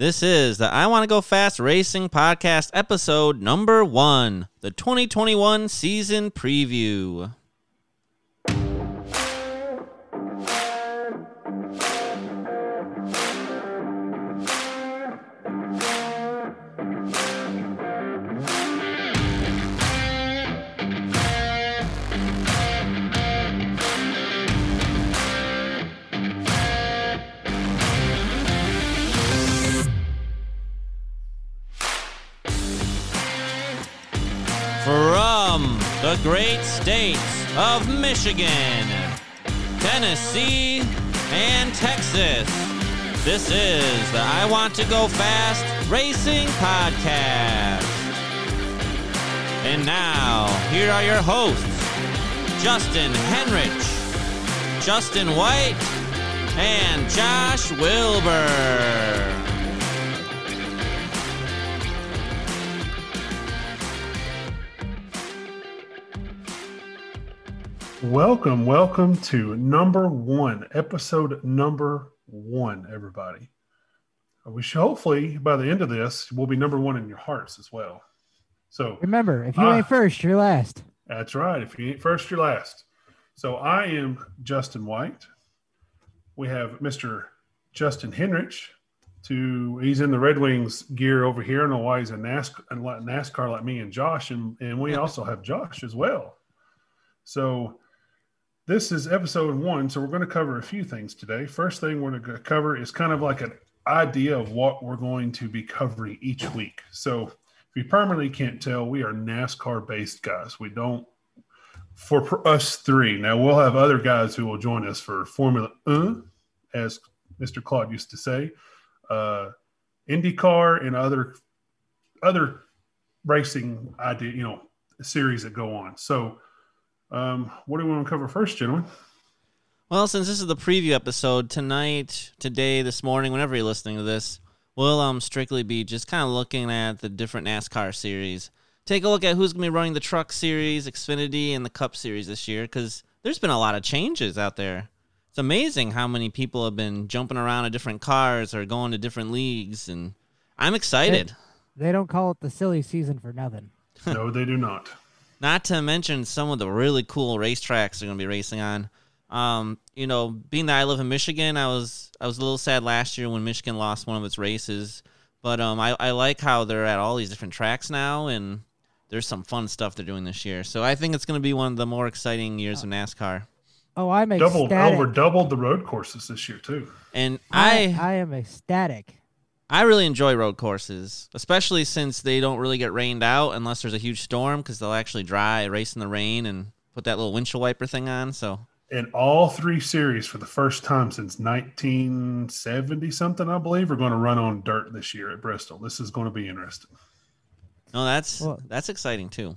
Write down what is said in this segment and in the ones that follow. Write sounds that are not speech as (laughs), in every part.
This is the I Want to Go Fast Racing Podcast, episode number one, the 2021 season preview. The great states of Michigan, Tennessee, and Texas, this is the I Want to Go Fast Racing Podcast. And now, here are your hosts Justin Henrich, Justin White, and Josh Wilbur. Welcome, welcome to number one, episode number one, everybody. We should hopefully by the end of this, we'll be number one in your hearts as well. So Remember, if you Ah. ain't first, you're last. that's right. If you ain't first, you're last. So I am Justin White. We have Mr. Justin Henrich. To he's in the Red Wings gear over here. I don't know why he's a NASCAR, NASCAR like me and Josh, and, and we also have Josh as well. So this is episode one. So we're going to cover a few things today. First thing we're going to cover is kind of like an idea of what we're going to be covering each week. So if you permanently can't tell, we are NASCAR based guys. We don't for us three. Now we'll have other guys who will join us for Formula as Mr. Claude used to say, uh, IndyCar, and other other racing idea, you know, series that go on. So, um, what do we want to cover first, gentlemen? Well, since this is the preview episode, tonight, today, this morning, whenever you're listening to this, we'll um strictly be just kind of looking at the different NASCAR series. Take a look at who's going to be running the Truck Series, Xfinity, and the Cup Series this year, because there's been a lot of changes out there. It's amazing how many people have been jumping around to different cars or going to different leagues, and I'm excited. They don't call it the silly season for nothing. no, they do not. Not to mention some of the really cool racetracks they're going to be racing on. Um, you know, being that I live in Michigan, I was I was a little sad last year when Michigan lost one of its races. But um, I, I like how they're at all these different tracks now, and there's some fun stuff they're doing this year. So I think it's going to be one of the more exciting years of NASCAR. Oh, I'm Doubled ecstatic. over doubled the road courses this year too. And I, I I am ecstatic. I really enjoy road courses, especially since they don't really get rained out unless there's a huge storm, because they'll actually dry, race in the rain, and put that little windshield wiper thing on. So in all three series for the first time since 1970 something, I believe, are going to run on dirt this year at Bristol. This is going to be interesting. no, that's Well- that's exciting too.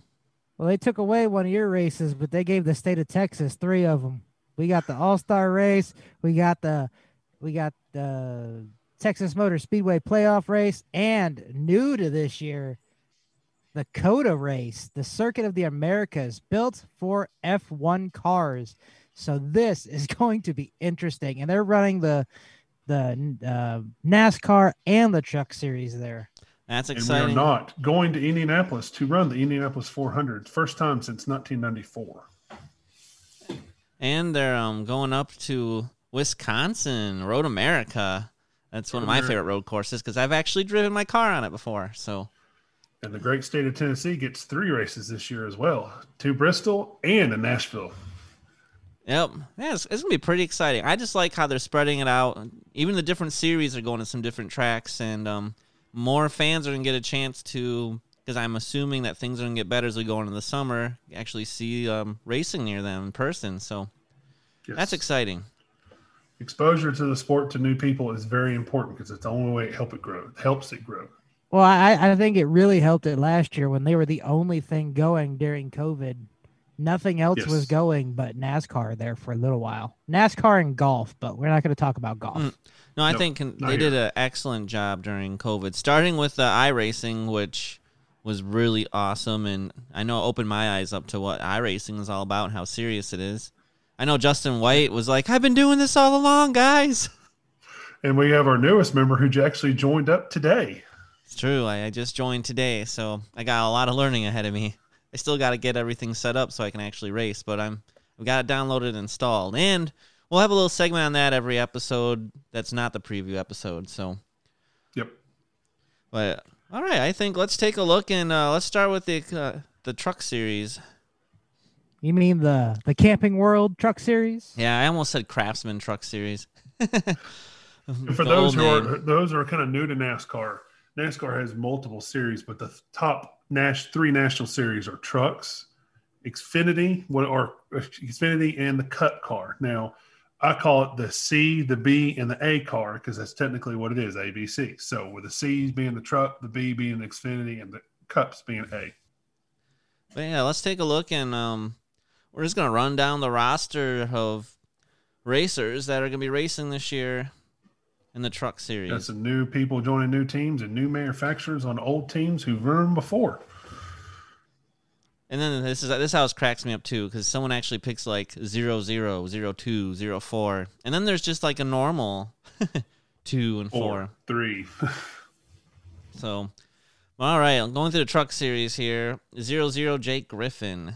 Well, they took away one of your races, but they gave the state of Texas three of them. We got the All Star race. We got the we got the Texas Motor Speedway playoff race, and new to this year, the COTA race, the Circuit of the Americas, built for F1 cars. So this (laughs) is going to be interesting, and they're running the the uh, NASCAR and the Truck Series there. That's exciting. And we are not going to Indianapolis to run the Indianapolis 400, first time since 1994. And they're um going up to Wisconsin, Road America. That's one of my favorite road courses because I've actually driven my car on it before. So And the great state of Tennessee gets three races this year as well two Bristol and a Nashville. Yep. Yeah, it's, it's gonna be pretty exciting. I just like how they're spreading it out. Even the different series are going to some different tracks, and um, more fans are gonna get a chance to. Because I'm assuming that things are gonna get better as we go into the summer. Actually, see um, racing near them in person. So Yes. that's exciting. Exposure to the sport to new people is very important because it's the only way it help it grow. It helps it grow. Well, I, I think it really helped it last year when they were the only thing going during COVID. Nothing else was going but NASCAR there for a little while. NASCAR and golf, but we're not going to talk about golf. Mm. No, I Nope, think con- not they did an excellent job during COVID, starting with the iRacing, which was really awesome. And I know it opened my eyes up to what iRacing is all about and how serious it is. I know Justin White was like, I've been doing this all along, guys. And we have our newest member who actually joined up today. It's true. I, I just joined today, so I got a lot of learning ahead of me. I still got to get everything set up so I can actually race, but I'm I've got it downloaded and installed, and we'll have a little segment on that every episode. That's not the preview episode, so. Yep. But all right, I think let's take a look and uh, let's start with the uh, the truck series. You mean the the Camping World Truck Series? Yeah, I almost said Craftsman Truck Series. (laughs) For those who are those who are kind of new to NASCAR, NASCAR has multiple series, but the top Nash three national series are trucks, Xfinity, what are Xfinity and the Cup car. Now, I call it the C, the B, and the A car because that's technically what it is, A, B, C. So with the C's being the truck, the B being the Xfinity, and the Cups being A. But yeah, let's take a look and um, we're just gonna run down the roster of racers that are gonna be racing this year in the truck series. Got some new people joining new teams and new manufacturers on old teams who've run before. And then this is this house cracks me up too because someone actually picks like zero zero zero two zero four, and then there's just like a normal (laughs) two and four, four three. (laughs) so, all right, I'm going through the truck series here. Zero zero Jake Griffin,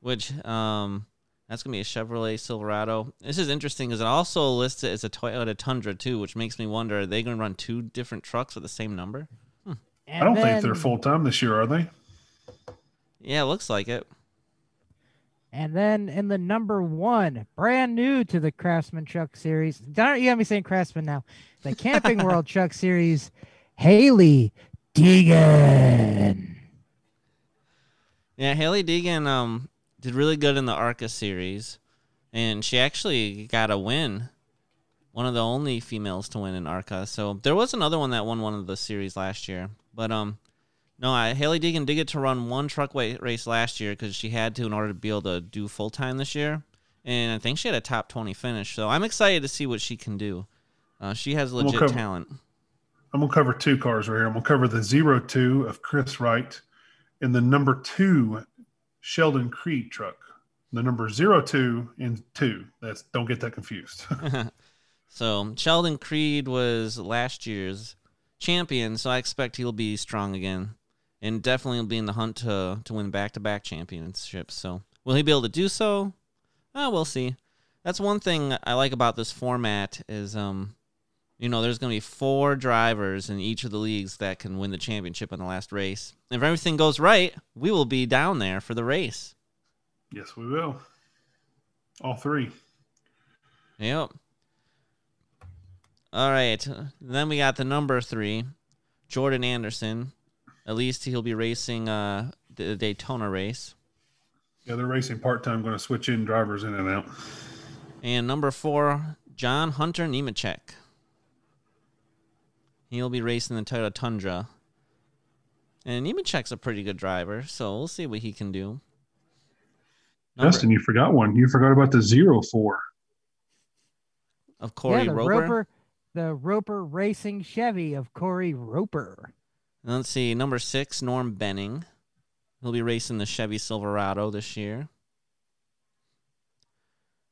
which um that's gonna be a Chevrolet Silverado. This is interesting because it also lists it as a Toyota Tundra too, which makes me wonder: are they gonna run two different trucks with the same number? Hmm. I don't then, think they're full time this year, are they? Yeah, looks like it. And then in the number one, brand new to the Craftsman Truck Series. Don't you got me saying Craftsman now? The Camping (laughs) World Truck Series, Hailie Deegan. Yeah, Hailie Deegan um did really good in the ARCA series, and she actually got a win. One of the only females to win in ARCA. So there was another one that won one of the series last year, but um, no, I, Hailie Deegan did get to run one truck race last year because she had to in order to be able to do full time this year, and I think she had a top twenty finish. So I'm excited to see what she can do. Uh, she has legit we'll cover, talent. I'm gonna cover two cars right here. I'm gonna cover the zero two of Kris Wright, and the number two Sheldon Creed truck. The number zero two and two. That's don't get that confused. (laughs) (laughs) so Sheldon Creed was last year's champion, so I expect he'll be strong again and definitely will be in the hunt to to win back to back championships. So will he be able to do so? Oh, we'll see. That's one thing I like about this format is um, you know, there's going to be four drivers in each of the leagues that can win the championship in the last race. If everything goes right, we will be down there for the race. Yes, we will. All three. Yep. All right. Then we got the number three, Jordan Anderson. At least he'll be racing uh, the Daytona race. Yeah, they're racing part time. Going to switch in drivers in and out. And number four, John Hunter Nemechek. He'll be racing the Toyota Tundra. And Nemechek's a pretty good driver, so we'll see what he can do. Number, Justin, you forgot one. You forgot about the zero four. Of Corey yeah, the Roper? Roper. The Roper Racing Chevy of Cory Roper. Let's see, number six, Norm Benning. He'll be racing the Chevy Silverado this year.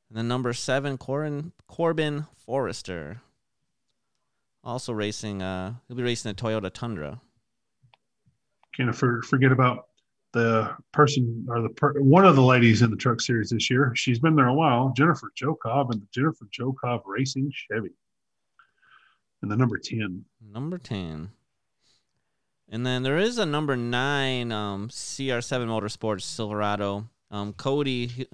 And then number seven, Corbin, Korbin Forrister. Also racing, uh, he'll be racing the Toyota Tundra. Can't forget about the person or the per, one of the ladies in the truck series this year. She's been there a while, Jennifer Jo Cobb and the Jennifer Jo Cobb Racing Chevy. And the number 10. Number 10. And then there is a number nine um, CR7 Motorsports Silverado. Um, Cody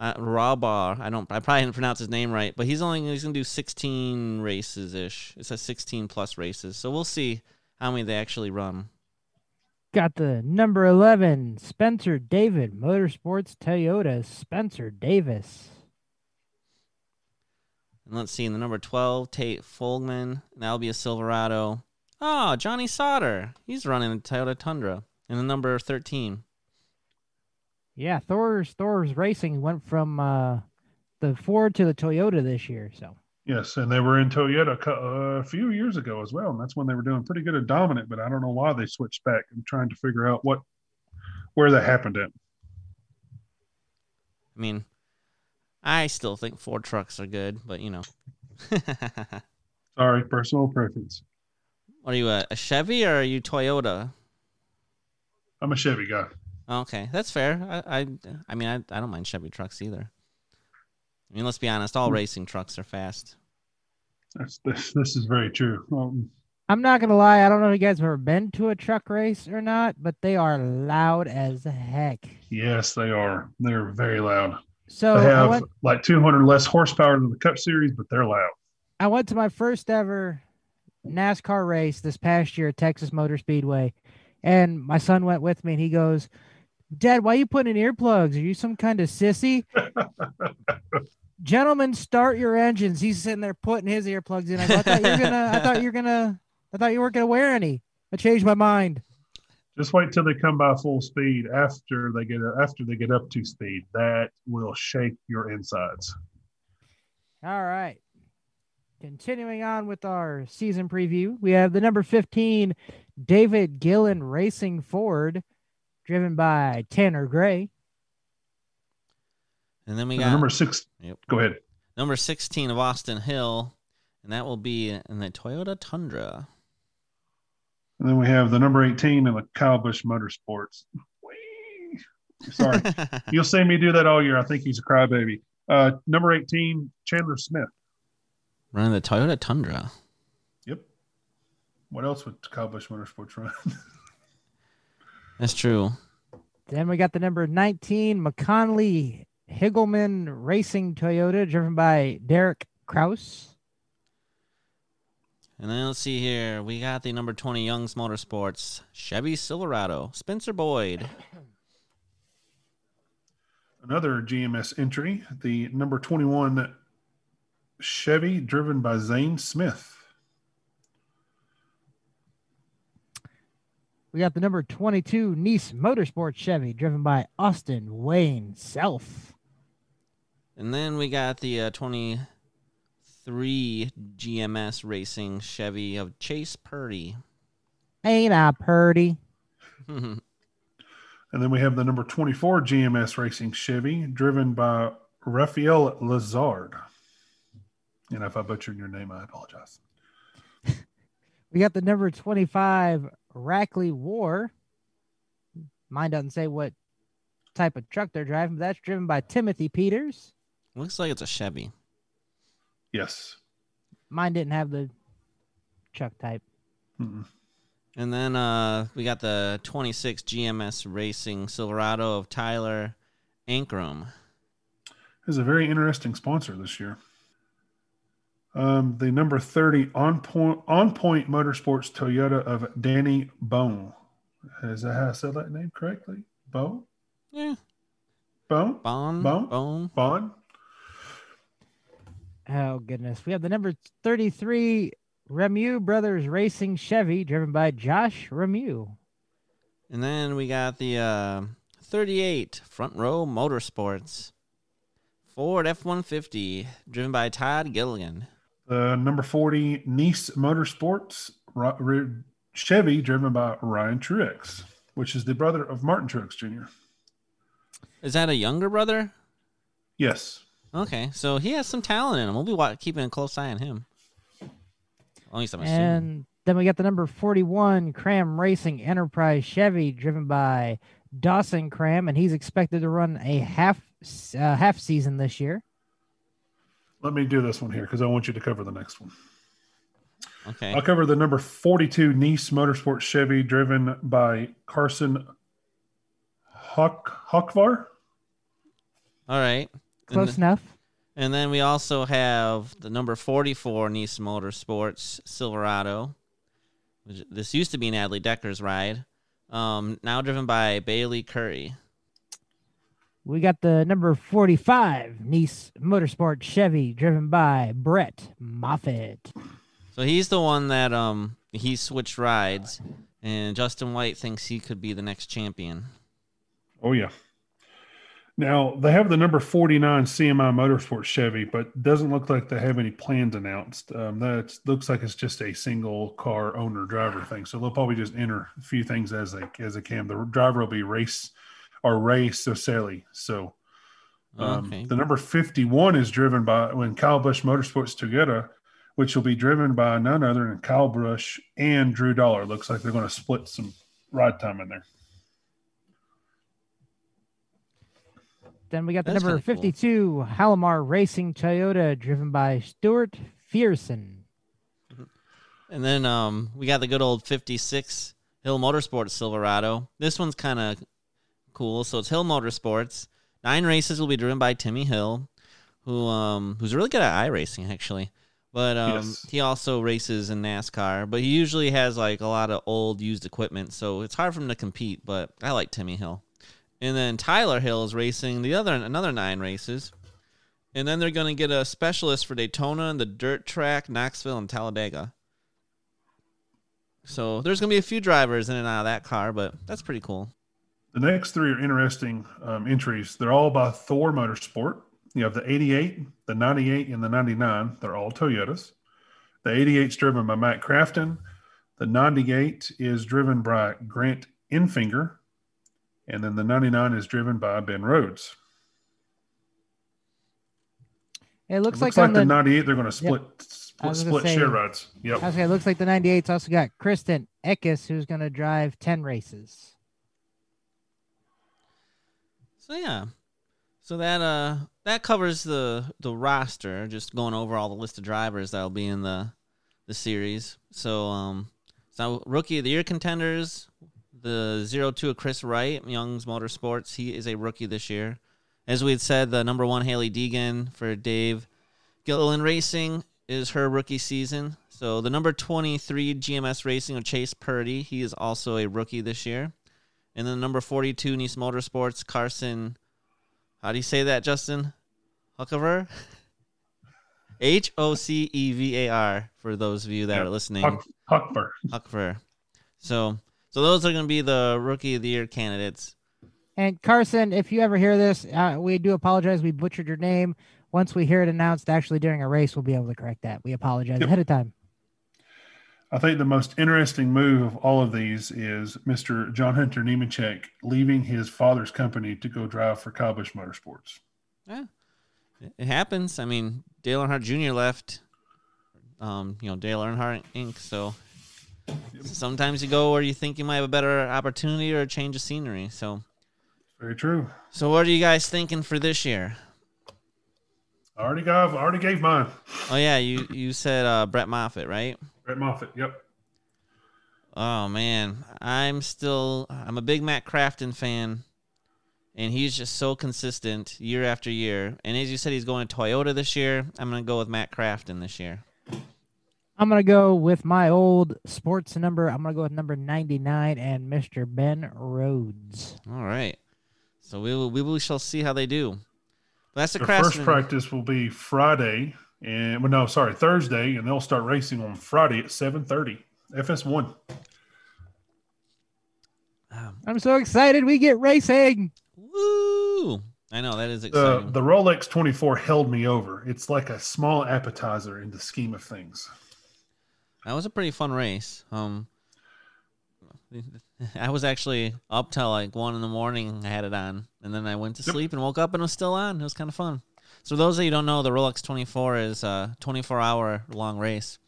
uh, Rabar. I don't. I probably didn't pronounce his name right, but he's only he's gonna do 16 races ish. It says 16 plus races, so we'll see how many they actually run. Got the number 11 Spencer Davis Motorsports Toyota Spencer Davis. And let's see in the number 12 Tate Fogleman. That'll be a Silverado. Oh, Johnny Sauter. He's running the Toyota Tundra in the number 13. Yeah, Thor's Thor's Racing went from uh, the Ford to the Toyota this year. So yes, and they were in Toyota a few years ago as well, and that's when they were doing pretty good at dominant. But I don't know why they switched back. I'm trying to figure out what where that happened at. I mean, I still think Ford trucks are good, but you know, (laughs) Sorry, personal preference. What are you, a, a Chevy or are you Toyota? I'm a Chevy guy. Okay, that's fair. I, I, I mean, I, I don't mind Chevy trucks either. I mean, let's be honest. All racing trucks are fast. That's this. This is very true. Um, I'm not gonna lie. I don't know if you guys have ever been to a truck race or not, but they are loud as heck. yes, they are. They're very loud. So They I have went, like 200 less horsepower than the Cup Series, but they're loud. I went to my first ever NASCAR race this past year at Texas Motor Speedway, and my son went with me, and he goes, "Dad, why are you putting in earplugs? Are you some kind of sissy?" Gentlemen, start your engines. He's sitting there putting his earplugs in. I, I thought you were gonna. I thought you were gonna. I thought you weren't gonna wear any. I changed my mind. Just wait till they come by full speed after they get after they get up to speed. That will shake your insides. All right. Continuing on with our season preview, we have the number 15 David Gilliland Racing Ford, driven by Tanner Gray. And then we got number six. Yep. Go ahead. number 16 of Austin Hill, and that will be in the Toyota Tundra. And then we have the number 18 in the Kyle Busch Motorsports. Whee! Sorry. (laughs) You'll see me do that all year. I think he's a crybaby. Uh, number 18, Chandler Smith. Running the Toyota Tundra. Yep. What else would Kyle Busch Motorsports run? (laughs) That's true. Then we got the number 19 McConley Higgleman Racing Toyota, driven by Derek Kraus. And then let's see here. We got the number 20 Young's Motorsports Chevy Silverado. Spencer Boyd. Another GMS entry, the number 21 Chevy, driven by Zane Smith. We got the number 22 Nice Motorsports Chevy, driven by Austin Wayne Self. And then we got the uh, 23 GMS Racing Chevy of Chase Purdy. Ain't I purdy? (laughs) And then we have the number 24 GMS Racing Chevy, driven by Rafael Lazard. And if I butchered your name, I apologize. We got the number 25 Rackley War. Mine doesn't say what type of truck they're driving, but that's driven by Timothy Peters. Looks like it's a Chevy. Yes. Mine didn't have the truck type. Mm-mm. And then uh, we got the 26 GMS Racing Silverado of Tyler Ankrum. is a very interesting sponsor this year. Um, the number 30 on point on point motorsports Toyota of Danny Bohn. Is that how I said that name correctly? Bone? Yeah. Bone? Bone. Bone? Bone. Bond? Oh, goodness. We have the number 33 Reaume Brothers Racing Chevy, driven by Josh Reaume. And then we got the uh, 38 Front Row Motorsports Ford F 150, driven by Todd Gilliland. The number 40 Nice Motorsports Ro- Ro- Chevy driven by Ryan Truex, which is the brother of Martin Truex Jr. Is that a younger brother? Yes. Okay, so he has some talent in him. We'll be keeping a close eye on him. At least I'm assuming. And then we got the number 41 Cram Racing Enterprise Chevy, driven by Dawson Cram, and he's expected to run a half uh, half season this year. Let me do this one here because I want you to cover the next one. Okay. I'll cover the number 42 Nice Motorsports Chevy driven by Carson Hock Hockvar. All right. Close and, enough. and then we also have the number 44 Nice Motorsports Silverado. Which, this used to be Natalie Decker's ride. Um, now driven by Bayley Currey. We got the number 45 Nice Motorsport Chevy, driven by Brett Moffitt. So he's the one that um he switched rides, and Justin White thinks he could be the next champion. Oh, yeah. Now, they have the number 49 CMI Motorsport Chevy, but doesn't look like they have any plans announced. Um, that looks like it's just a single car owner driver thing. So they'll probably just enter a few things as they as they can. The driver will be race or Ray Soselli. So Um, Okay. The number 51 is driven by when Kyle Busch Motorsports Toyota, which will be driven by none other than Kyle Busch and Drew Dollar. Looks like they're going to split some ride time in there. Then we got the That's number kinda cool. 52 Halmar Racing Toyota, driven by Stewart Friesen. And then um, we got the good old 56 Hill Motorsports Silverado. This one's kind of cool. So it's Hill Motorsports. Nine races will be driven by Timmy Hill, who um, who's really good at iRacing, actually. But um, Yes. he also races in NASCAR. But he usually has like a lot of old used equipment, so it's hard for him to compete. But I like Timmy Hill. And then Tyler Hill is racing the other another nine races. And then they're going to get a specialist for Daytona and the dirt track, Knoxville, and Talladega. So there's going to be a few drivers in and out of that car, but that's pretty cool. The next three are interesting um, entries. They're all by Thor Motorsport. You have the 88, the 98, and the 99. They're all Toyotas. The 88 is driven by Matt Crafton. The 98 is driven by Grant Enfinger. And then the 99 is driven by Ben Rhodes. It looks It like, looks on like the the, 98, they're going to split, I split, split say- share rides. Yep. It looks like the 98's also got Christian Eckes, who's going to drive 10 races. So yeah. So that uh that covers the the roster, just going over all the list of drivers that'll be in the the series. So um so rookie of the year contenders, the zero two of Kris Wright, Young's Motorsports, he is a rookie this year. As we had said, the number 1 Hailie Deegan for Dave Gilliland Racing is her rookie season. So the number 23 GMS Racing of Chase Purdy, he is also a rookie this year. And then number 42, Nice Motorsports, Carson. How do you say that, Justin? Huckover? (laughs) H O C E V A R, for those of you that Yeah. are listening. Huck, Huckver. Huckver. So, so those are going to be the Rookie of the Year candidates. And Carson, if you ever hear this, uh, we do apologize. We butchered your name. Once we hear it announced actually during a race, we'll be able to correct that. We apologize Yep. ahead of time. I think the most interesting move of all of these is Mr. John Hunter Nemechek leaving his father's company to go drive for Busch Motorsports. Yeah, it- it happens. I mean, Dale Earnhardt Jr. left, um, you know, Dale Earnhardt Inc. So sometimes you go where you think you might have a better opportunity or a change of scenery. So, Very true. so what are you guys thinking for this year? I already got, I already gave mine. Oh yeah, you you said uh, Brett Moffitt, right? Brett Moffitt. Yep. Oh man, I'm still I'm a big Matt Crafton fan, and he's just so consistent year after year. And as you said, he's going to Toyota this year. I'm gonna go with Matt Crafton this year. I'm gonna go with my old sports number. I'm gonna go with number 99 and Mr. Ben Rhodes. All right, so we will we will shall see how they do. But that's the Their first practice will be Friday, and well, no, sorry, Thursday, and they'll start racing on Friday at seven thirty. FS1. Um, I'm so excited. We get racing. woo! I know that is The exciting. the Rolex 24 held me over. It's like a small appetizer in the scheme of things. That was a pretty fun race. Um, (laughs) I was actually up till like one in the morning. I had it on, and then I went to Yep. sleep and woke up and it was still on. It was kind of fun. So those of you who don't know, the Rolex 24 is a 24 hour long race,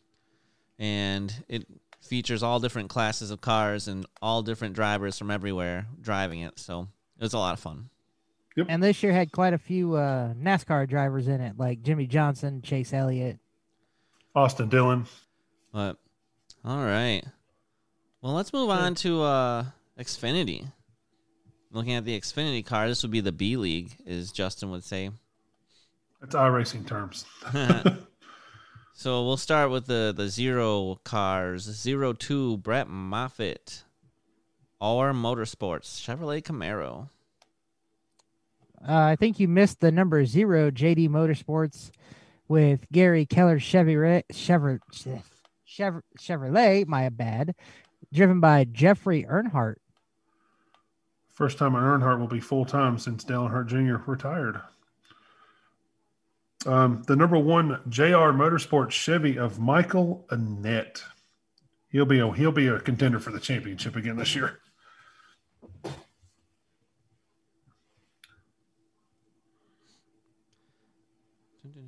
and it features all different classes of cars and all different drivers from everywhere driving it. So it was a lot of fun. And this year had quite a few uh, NASCAR drivers in it, like Jimmie Johnson, Chase Elliott. Austin Dillon. But all right. Well, let's move on to uh Xfinity. Looking at the Xfinity car, this would be the B League, as Justin would say. That's racing terms. (laughs) (laughs) so we'll start with the the zero cars. Zero two Brett Moffitt. Our Motorsports Chevrolet Camaro. Uh, I think you missed the number zero JD Motorsports with Gary Keller Chevrolet, Chevrolet, Chevrolet, Chevrolet, my bad, driven by Jeffrey Earnhardt. First time an Earnhardt will be full time since Dale Earnhardt Jr. retired. Um, the number one JR Motorsports Chevy of Michael Annett. He'll be a he'll be a contender for the championship again this year.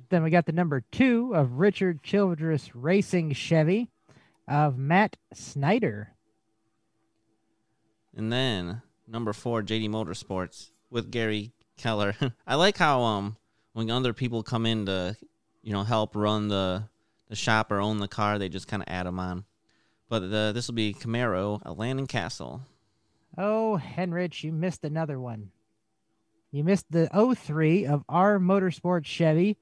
Then we got the number two of Richard Childress Racing Chevy of Myatt Snider. And then number four, JD Motorsports with Gary Keller. (laughs) I like how um when other people come in to you know help run the the shop or own the car, they just kind of add them on. But the, this will be Camaro, a Landon Cassill. Oh, Henrich, you missed another one. You missed the 03 of our Motorsports Chevy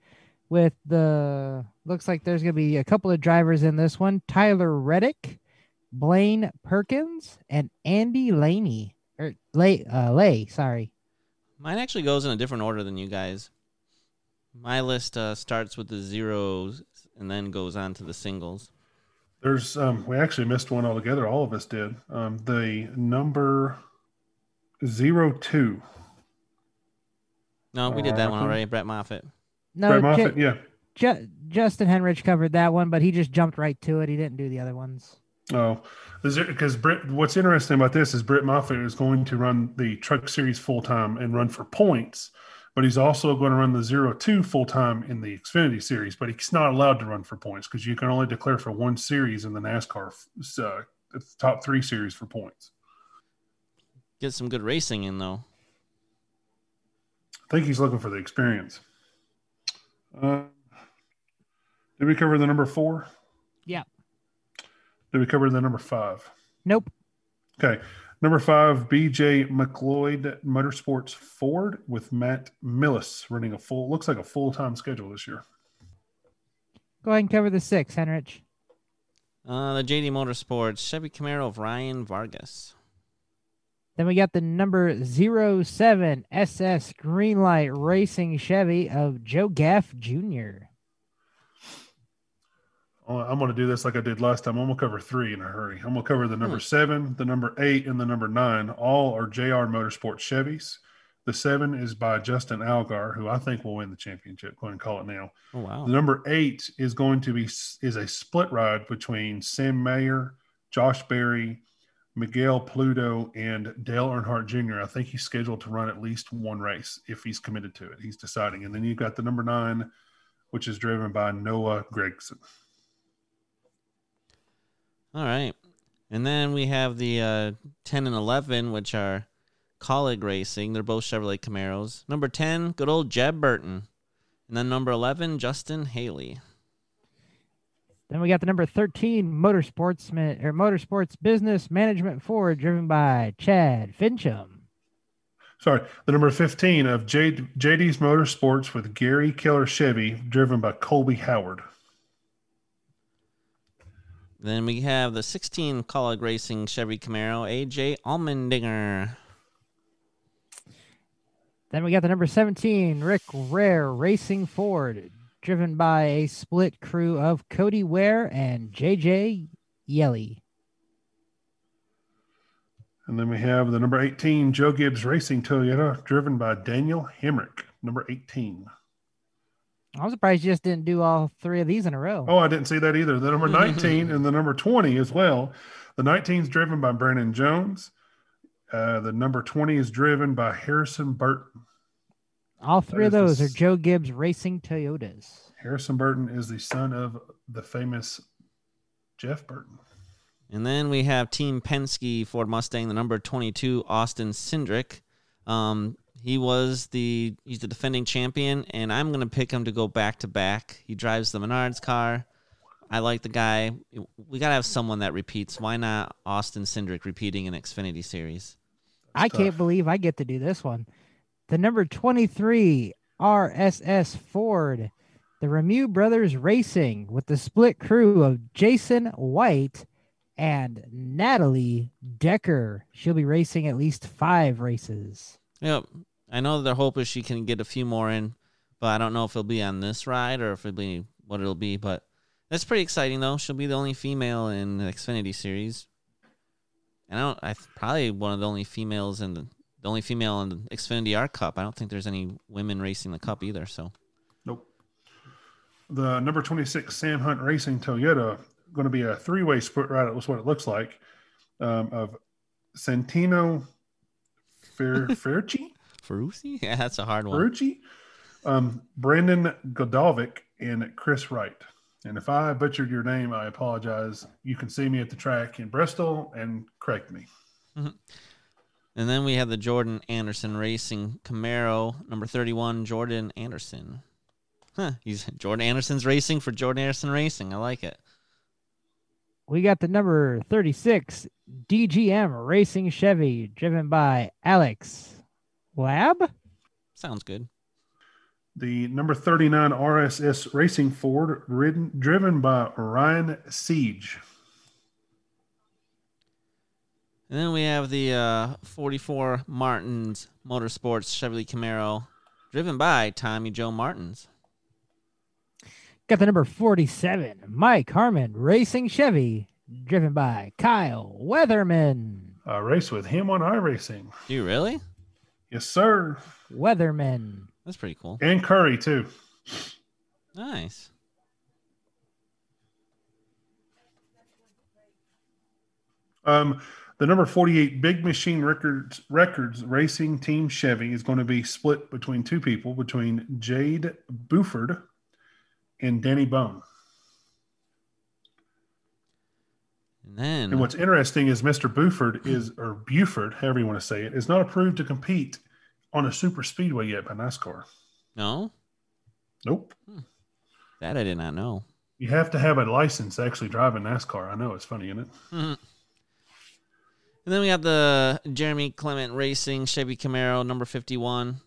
with the looks like there's going to be a couple of drivers in this one Tyler Reddick, Blaine Perkins, and Andy Laney. Or Lay, uh, Lay, sorry. Mine actually goes in a different order than you guys. My list uh, starts with the zeros and then goes on to the singles. There's um, we actually missed one altogether. All of us did. Um, the number zero two. No, we did that one already. Brett Moffitt. No, Brett Moffitt, Ju- yeah. Ju- Justin Henrich covered that one, but he just jumped right to it. He didn't do the other ones. Oh, because Britt. What's interesting about this is Britt Moffitt is going to run the Truck Series full time and run for points, but he's also going to run the zero two full time in the Xfinity Series. But he's not allowed to run for points because you can only declare for one series in the NASCAR uh, top three series for points. Get some good racing in though. I think he's looking for the experience. Uh, did we cover the number four? Yeah. Did we cover the number five? Nope. Okay. Number five, BJ McLeod Motorsports Ford with Matt Millis running a full, looks like a full time schedule this year. Go ahead and cover the six, Henrich. Uh, the JD Motorsports Chevy Camaro of Ryan Vargas. Then we got the number 07 SS Greenlight Racing Chevy of Joe Graf Jr. Uh, I'm going to do this like I did last time. I'm going to cover three in a hurry. I'm going to cover the number Hmm. seven, the number eight, and the number nine. All are JR Motorsports Chevys. The seven is by Justin Allgaier, who I think will win the championship. Go ahead and call it now. Oh wow. The number eight is going to be is a split ride between Sam Mayer, Josh Berry, Miguel Paludo, and Dale Earnhardt Jr. I think he's scheduled to run at least one race if he's committed to it. He's deciding. And then you've got the number nine, which is driven by Noah Gragson. All right. And then we have the uh, 10 and 11, which are Kaulig Racing. They're both Chevrolet Camaros. Number 10, good old Jeb Burton. And then number 11, Justin Haley. Then we got the number 13 Motorsports or Motorsports Business Management Ford driven by Chad Finchum. Sorry, the number 15 of J, JD's Motorsports with Gary Keller Chevy, driven by Colby Howard. Then we have the 16 Kaulig Racing Chevy Camaro, AJ Allmendinger. Then we got the number 17 Rick Ware Racing Ford driven by a split crew of Cody Ware and JJ Yeley. And then we have the number 18 Joe Gibbs Racing Toyota, driven by Daniel Hemric, number 18. I'm surprised you just didn't do all three of these in a row. Oh, I didn't see that either. The number 19 and the number 20 as well. The 19 is driven by Brandon Jones. Uh, the number 20 is driven by Harrison Burton. all three of those the are Joe Gibbs Racing Toyotas. Harrison Burton is the son of the famous Jeff Burton. And then we have Team Penske Ford Mustang, the number 22, Austin Cindric. Um, he was the he's the defending champion, and I'm gonna pick him to go back to back. He drives the Menards car. I like the guy. We gotta have someone that repeats. Why not Austin Cindric repeating an Xfinity series? I tough. can't believe I get to do this one. The number 23 RSS Ford, the Reaume Brothers Racing with the split crew of Jason White and Natalie Decker. She'll be racing at least five races. Yep. I know their hope is she can get a few more in, but I don't know if it'll be on this ride or if it'll be what it'll be. But that's pretty exciting though. She'll be the only female in the Xfinity series. And I don't I probably one of the only females in the the only female in the Xfinity R Cup. I don't think there's any women racing the cup either, so Nope. The number 26 Sam Hunt Racing Toyota going to be a three way split ride. That's what it looks like. Um, of Santino Fer- Ferrucci? (laughs) Yeah, that's a hard one. Ferrucci, Um, Brandon Godovic and Kris Wright. And if I butchered your name, I apologize. You can see me at the track in Bristol and correct me. And then we have the Jordan Anderson Racing Camaro, number 31, Jordan Anderson. Huh, he's Jordan Anderson's racing for Jordan Anderson Racing. I like it. We got the number 36 DGM Racing Chevy, driven by Alex Lab. Sounds good. The number 39 RSS Racing Ford, ridden, driven by Ryan Sieg. And then we have the uh, 44 Martins Motorsports Chevrolet Camaro, driven by Tommy Joe Martins. Got the number 47 Mike Harmon Racing Chevy, driven by Kyle Weatherman. I race with him on iRacing. Do you really? Yes, sir. Weatherman. That's pretty cool. And Currey, too. Nice. Um, the number 48 Big Machine Records Records Racing Team Chevy is going to be split between two people, between Jade Buford and Danny Bohn. And then And what's interesting is Mr. Buford is, or Buford, however you want to say it, is not approved to compete on a super speedway yet by NASCAR. no, Nope. that I did not know. You have to have a license to actually drive a NASCAR. I know it's funny, isn't it? Mhm. And then we got the Jeremy Clement Racing Chevy Camaro number 51,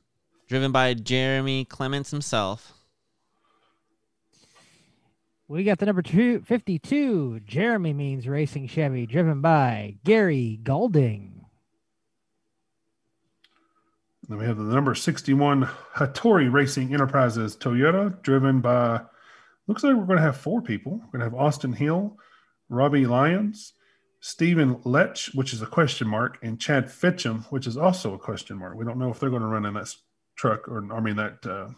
driven by Jeremy Clements himself. We got the number two, 52 Jeremy Means Racing Chevy, driven by Gray Gaulding. Then we have the number 61 Hattori Racing Enterprises Toyota, driven by, looks like we're going to have four people. We're going to have Austin Hill, Robbie Lyons, Stephen Lech, which is a question mark, and Chad Finchum, which is also a question mark. We don't know if they're going to run in that truck or, I mean, that uh,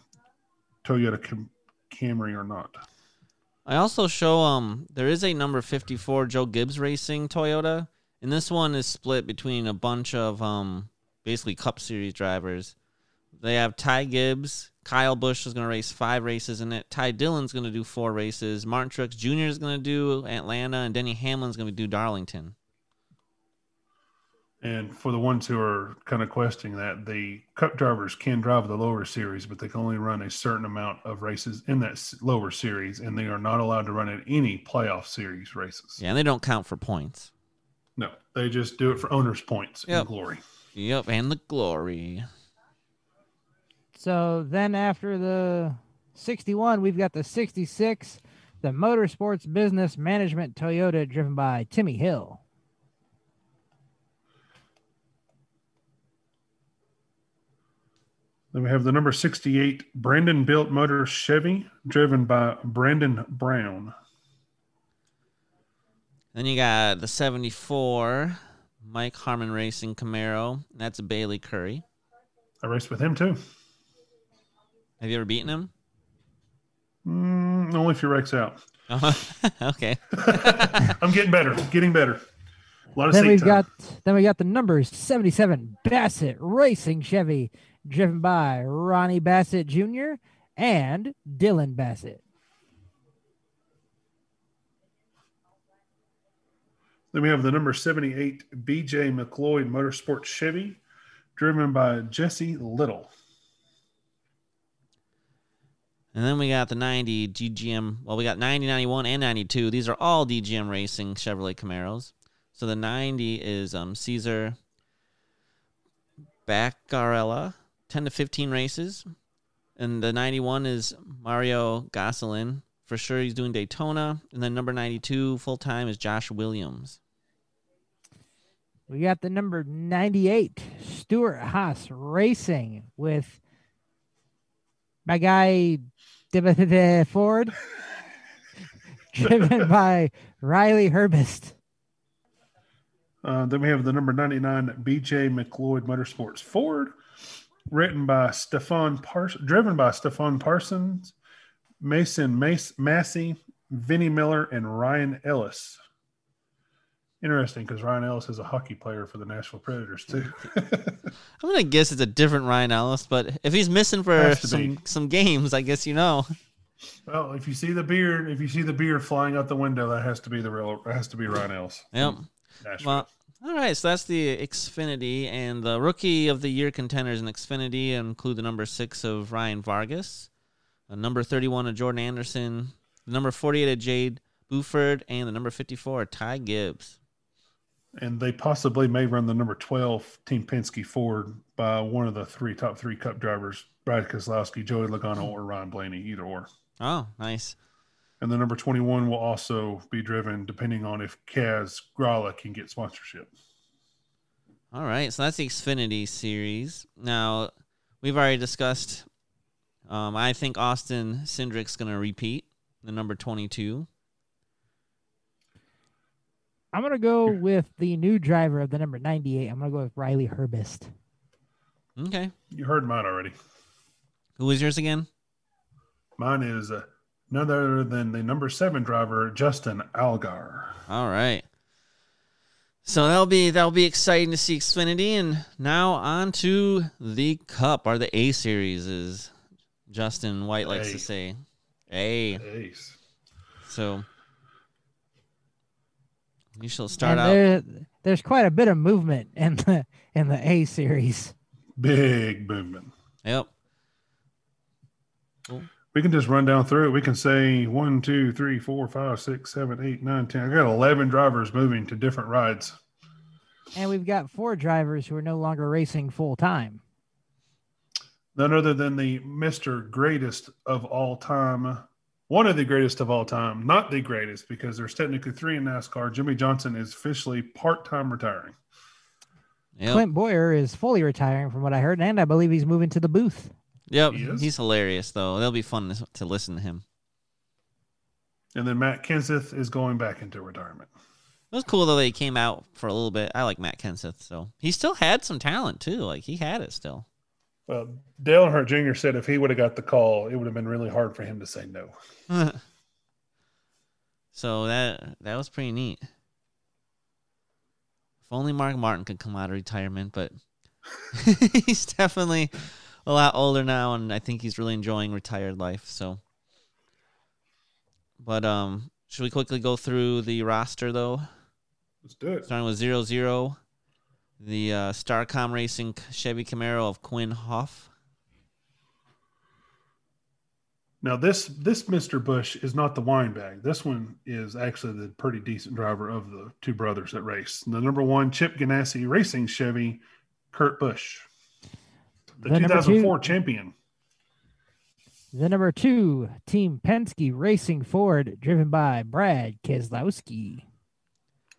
Toyota Cam- Camry or not. I also show um there is a number 54 Joe Gibbs Racing Toyota, and this one is split between a bunch of um basically Cup Series drivers. They have Ty Gibbs, Kyle Busch is going to race five races in it. Ty Dillon's going to do four races. Martin Truex Jr. is going to do Atlanta, and Denny Hamlin's going to do Darlington. And for the ones who are kind of questioning that, the cup drivers can drive the lower series, but they can only run a certain amount of races in that lower series, and they are not allowed to run in any playoff series races. Yeah, and they don't count for points. No, they just do it for owners' points Yep. and glory. Yep, and the glory. So then after the 61, we've got the 66, the Motorsports Business Management Toyota, driven by Timmy Hill. Then we have the number 68 Brandon Built Motor Chevy, driven by Brandon Brown. Then you got the 74 Mike Harmon Racing Camaro. That's Bayley Currey. I raced with him too. Have you ever beaten him? Mm, only if your wrecks out. (laughs) okay. (laughs) I'm getting better, getting better. A lot of Then we've time. got then we got the numbers 77 Bassett Racing Chevy, driven by Ronnie Bassett Jr. and Dylan Bassett. Then we have the number 78 BJ McLeod Motorsports Chevy, driven by Jesse Little. And then we got the 90 DGM. Well, we got 90, 91, and 92. These are all DGM Racing Chevrolet Camaros. So the 90 is um, Caesar Baccarella, 10 to 15 races. And the 91 is Mario Gosselin. For sure, he's doing Daytona. And then number 92 full time is Josh Williams. We got the number 98 Stewart-Haas Racing with my guy Ford, (laughs) driven by Riley Herbst. Uh, then we have the number 99 BJ McLeod Motorsports Ford, written by Stefan Pars- driven by Stefan Parsons, Mason Mace- Massey, Vinnie Miller, and Ryan Ellis. Interesting because Ryan Ellis is a hockey player for the Nashville Predators too. (laughs) I'm gonna guess it's a different Ryan Ellis, but if he's missing for some be. some games, I guess you know. well, if you see the beard, if you see the beard flying out the window, that has to be the real. That has to be Ryan Ellis. Yep. Nashville. Well, all right. So that's the Xfinity, and the Rookie of the Year contenders in Xfinity include the number six of Ryan Vargas, the number thirty-one of Jordan Anderson, the number forty-eight of Jade Buford, and the number fifty-four of Ty Gibbs. and they possibly may run the number 12 Team Penske Ford by one of the three top three cup drivers, Brad Keselowski, Joey Logano, or Ryan Blaney, either or. Oh, nice. And the number 21 will also be driven depending on if Kaz Grala can get sponsorship. All right, so that's the Xfinity series. Now, we've already discussed. Um, I think Austin Cindric's going to repeat the number twenty-two. I'm gonna go with the new driver of the number 98. I'm gonna go with Riley Herbst. Okay, You heard mine already. who was yours again? Mine is uh, none other than the number seven driver, Justin Allgaier. All right. So that'll be that'll be exciting to see Xfinity, and now on to the Cup or the A series, as Justin White likes A. to say. A. Ace. So you shall start and out. there, there's quite a bit of movement in the in the A series. Big movement. Yep. We can just run down through it. We can say one, two, three, four, five, six, seven, eight, nine, ten. I got eleven drivers moving to different rides. And we've got four drivers who are no longer racing full time. None other than the Mr. Greatest of all time. One of the greatest of all time, not the greatest, because there's technically three in NASCAR. Jimmie Johnson is officially part-time retiring. Yep. Clint Bowyer is fully retiring from what I heard, and I believe he's moving to the booth. Yep. He? He's hilarious though. It'll be fun to, to listen to him. And then Matt Kenseth is going back into retirement. It was cool though that he came out for a little bit. I like Matt Kenseth, so he still had some talent too. Like he had it still. Well, Dale Earnhardt Jr. said if he would have got the call, it would have been really hard for him to say no. (laughs) so that that was pretty neat. If only Mark Martin could come out of retirement, but (laughs) he's definitely a lot older now, and I think he's really enjoying retired life. So, but um, should we quickly go through the roster though? Let's do it. Starting with zero zero, the uh, Starcom Racing Chevy Camaro of Quin Houff. Now this this Mr. Busch is not the wine bag. This one is actually the pretty decent driver of the two brothers that race. The number one Chip Ganassi Racing Chevy, Kurt Busch, the, The number 2004 champion. The number two Team Penske Racing Ford, driven by Brad Keselowski.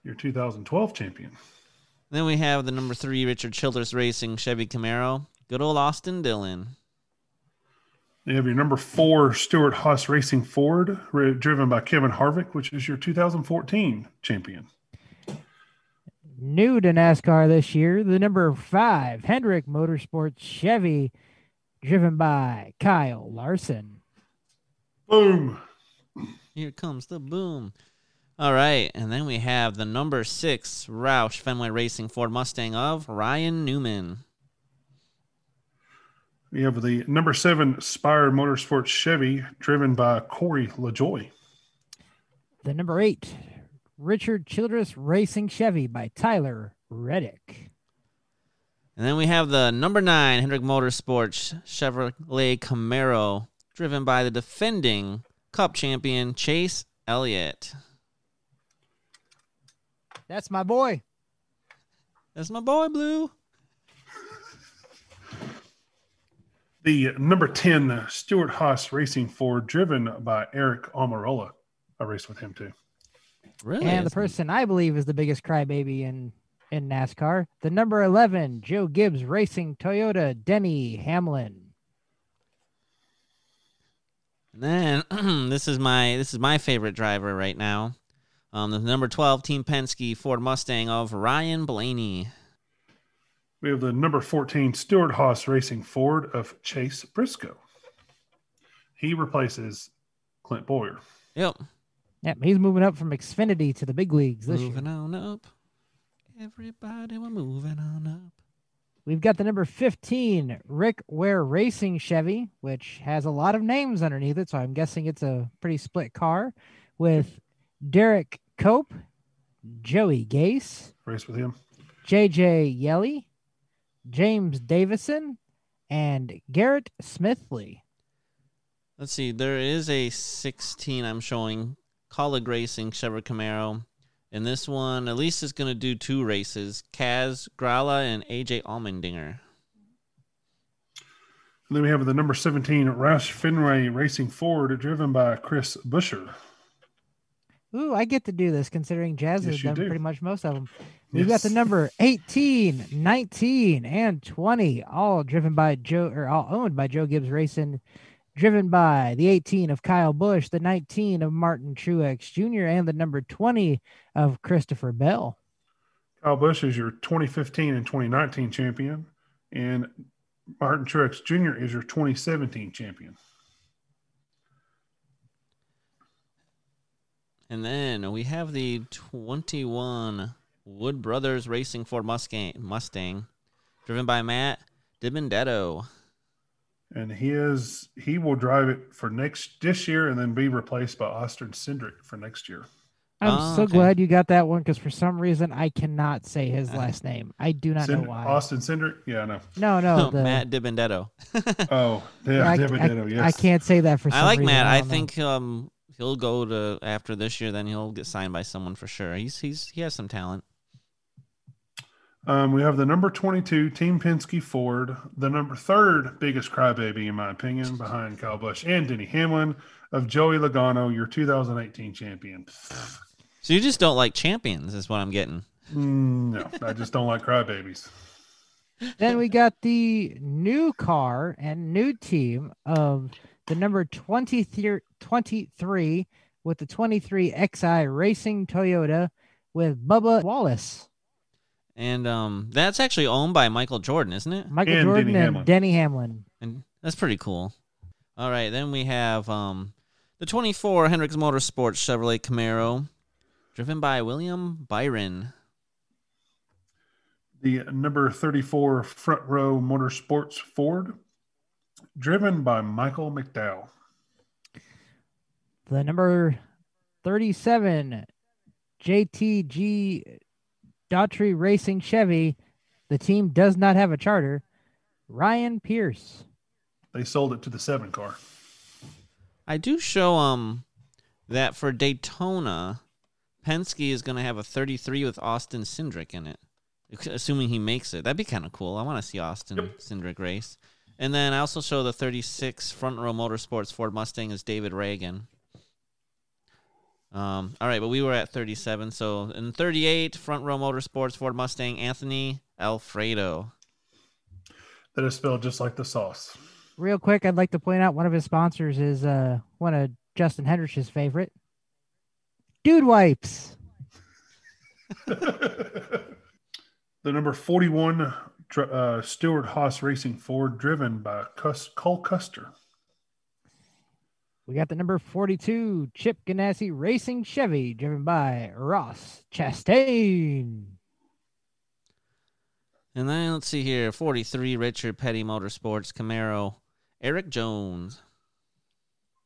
Your 2012 champion. Then we have the number three Richard Childress Racing Chevy Camaro. Good old Austin Dillon. You have your number four Stewart-Haas Racing Ford, ri- driven by Kevin Harvick, which is your 2014 champion. New to NASCAR this year, the number five Hendrick Motorsports Chevy, driven by Kyle Larson. Boom. Here comes the boom. All right, and then we have the number six Roush Fenway Racing Ford Mustang of Ryan Newman. We have the number seven Spire Motorsports Chevy, driven by Corey LaJoie. The number eight Richard Childress Racing Chevy by Tyler Reddick. And then we have the number nine Hendrick Motorsports Chevrolet Camaro, driven by the defending Cup champion Chase Elliott. That's my boy. That's my boy Blue. The number 10 Stewart-Haas Racing Ford, driven by Eric Almirola. I raced with him too. Really? and the person I believe is the biggest crybaby in in NASCAR, the number 11 Joe Gibbs Racing Toyota Denny Hamlin. And then (clears throat) this is my this is my favorite driver right now. Um, the number twelve Team Penske Ford Mustang of Ryan Blaney. We have the number 14 Stewart-Haas Racing Ford of Chase Briscoe. He replaces Clint Bowyer. Yep. Yep, he's moving up from Xfinity to the big leagues this moving year. on up. Everybody, we're moving on up. We've got the number 15 Rick Ware Racing Chevy, which has a lot of names underneath it, so I'm guessing it's a pretty split car with Derek Cope, Joey Gase, Race with him. JJ Yeley, James Davison, and Garrett Smithley. Let's see. There is a 16 I'm showing. Kaulig Racing Chevrolet Camaro. And this one, at least, is going to do two races Kaz Grala and AJ Allmendinger. And then we have the number 17 Roush Fenway Racing Ford, driven by Chris Buescher. Ooh, I get to do this considering Jazz Yes, has done do. pretty much most of them. We've got the number 18, 19, and 20, all driven by Joe or all owned by Joe Gibbs Racing, driven by the 18 of Kyle Busch, the 19 of Martin Truex Jr., and the number 20 of Christopher Bell. Kyle Busch is your 2015 and 2019 champion, and Martin Truex Jr. is your 2017 champion. And then we have the 21 Wood Brothers Racing Ford Mustang, Mustang driven by Matt DiBenedetto. And he is he will drive it for next this year and then be replaced by Austin Cindric for next year. I'm Oh, so okay. glad you got that one because for some reason I cannot say his Uh, last name. I do not Cind- know why. Austin Cindric? Yeah, no. know. No, no, (laughs) the, Matt DiBenedetto. (laughs) Oh, yeah, I, Dividendo, I- yes. I can't say that for some I like reason. Matt. I don't think um he'll go to after this year. Then he'll get signed by someone for sure. He's he's he has some talent. Um, we have the number 22 Team Penske Ford, the number third biggest crybaby in my opinion, behind Kyle Busch and Denny Hamlin of Joey Logano, your 2018 champion. So you just don't like champions, is what I'm getting. Mm, no, I just don't like crybabies. Then we got the new car and new team of the number 23, 23 with the 23 XI Racing Toyota with Bubba Wallace, And um that's actually owned by Michael Jordan, isn't it? Michael And Jordan Denny and Hamlin. Denny Hamlin. And that's pretty cool. All right, then we have um the 24 Hendricks Motorsports Chevrolet Camaro, driven by William Byron. The number 34 Front Row Motorsports Ford, driven by Michael McDowell. The number 37 JTG Daugherty Racing Chevy. The team does not have a charter. Ryan Preece. They sold it to the seven car. I do show um that for Daytona, Penske is going to have a 33 with Austin Cindric in it, assuming he makes it. That'd be kind of cool. I want to see Austin Yep. Cindric race. And then I also show the 36 Front Row Motorsports Ford Mustang is David Ragan. Um, all right, but we were at 37. So in 38, Front Row Motorsports Ford Mustang, Anthony Alfredo. That is spelled just like the sauce. Real quick, I'd like to point out one of his sponsors is uh one of Justin Hendrich's favorite. Dude Wipes. (laughs) the number 41 dr- uh, Stewart Haas Racing Ford, driven by Cus- Cole Custer. We got the number 42 Chip Ganassi Racing Chevy, driven by Ross Chastain. And then let's see here 43 Richard Petty Motorsports Camaro, Erik Jones.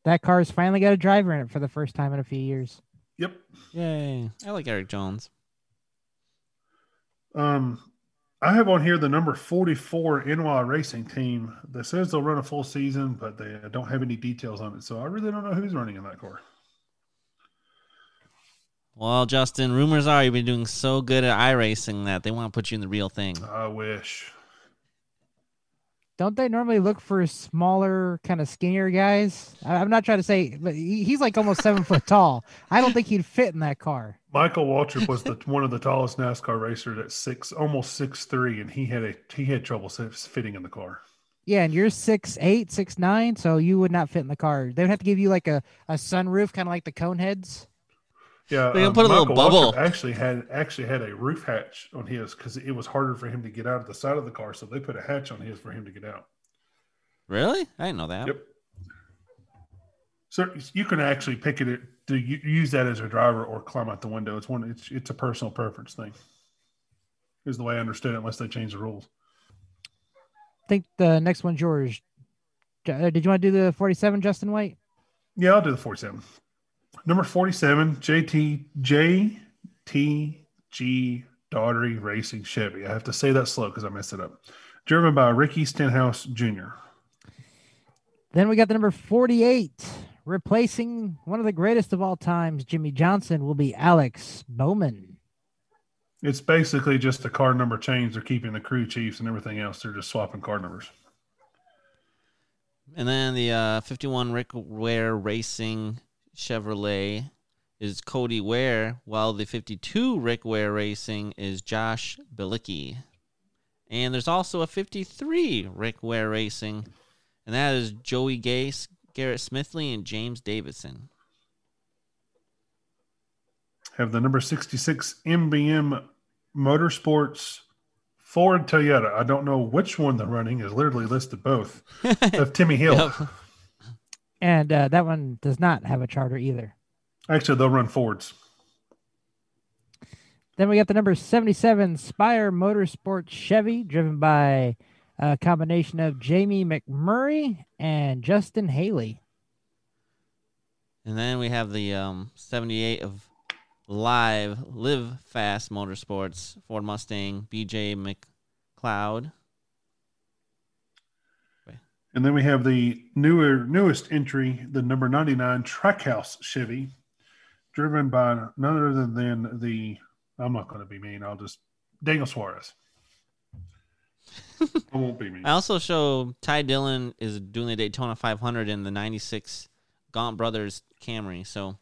That car's finally got a driver in it for the first time in a few years. Yep. Yay. I like Erik Jones. Um, I have on here the number 44 NY Racing team that says they'll run a full season, but they don't have any details on it. So I really don't know who's running in that car. Well, Justin, rumors are you've been doing so good at iRacing that they want to put you in the real thing. I wish. Don't they normally look for smaller, kind of skinnier guys? I- I'm not trying to say, but he- he's like almost seven foot (laughs) tall. I don't think he'd fit in that car. Michael Waltrip was the (laughs) one of the tallest NASCAR racers at six, almost six three, and he had a he had trouble fitting in the car. Yeah, and you're six eight, six nine, so you would not fit in the car. They would have to give you like a, a sunroof, kind of like the cone heads. Yeah, They can um, put a little bubble. Waltrip actually had actually had a roof hatch on his because it was harder for him to get out of the side of the car, so they put a hatch on his for him to get out. Really? I didn't know that. Yep. So you can actually pick it to u- use that as a driver or climb out the window. It's one. It's it's a personal preference thing. Is the way I understood it, unless they change the rules. I think the next one's yours. Did you want to do the 47, Justin White? Yeah, I'll do the 47. Number 47, JT JTG Daugherty Racing Chevy. I have to say that slow because I messed it up. Driven by Ricky Stenhouse Jr. Then we got the number 48, replacing one of the greatest of all times, Jimmie Johnson, will be Alex Bowman. It's basically just the car number change. They're keeping the crew chiefs and everything else. They're just swapping car numbers. And then the uh, 51 Rick Ware Racing Chevrolet is Cody Ware, while the 52 Rick Ware Racing is Josh Bilicki. And there's also a 53 Rick Ware Racing, and that is Joey Gase, Garrett Smithley, and James Davison. Have the number 66 MBM Motorsports Ford Toyota. I don't know which one they're running is literally listed both (laughs) of Timmy Hill. Yep. And uh, that one does not have a charter either. Actually, they'll run Fords. Then we got the number 77 Spire Motorsports Chevy, driven by a combination of Jamie McMurray and Justin Haley. And then we have the um, 78 of Live Live Fast Motorsports Ford Mustang BJ McLeod. And then we have the newer, newest entry, the number 99 Trackhouse Chevy, driven by none other than the, I'm not going to be mean, I'll just, Daniel Suarez. (laughs) I won't be mean. I also show Ty Dillon is doing the Daytona 500 in the 96 Gaunt Brothers Camry. So,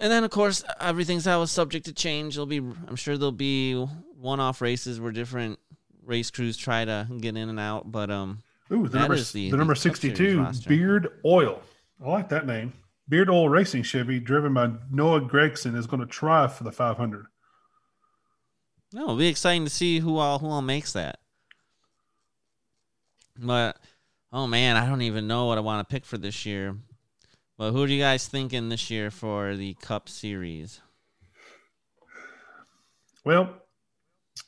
and then of course everything's always subject to change. There'll be, I'm sure there'll be one-off races where different race crews try to get in and out. But um, Ooh, the That number, the- the, number Series 62. Beard Oil. I like that name. Beard Oil Racing Chevy, driven by Noah Gragson, is going to try for the 500. no, it'll be exciting to see who all who all makes that. But oh man, I don't even know what I want to pick for this year. But who are you guys thinking this year for the Cup Series? Well,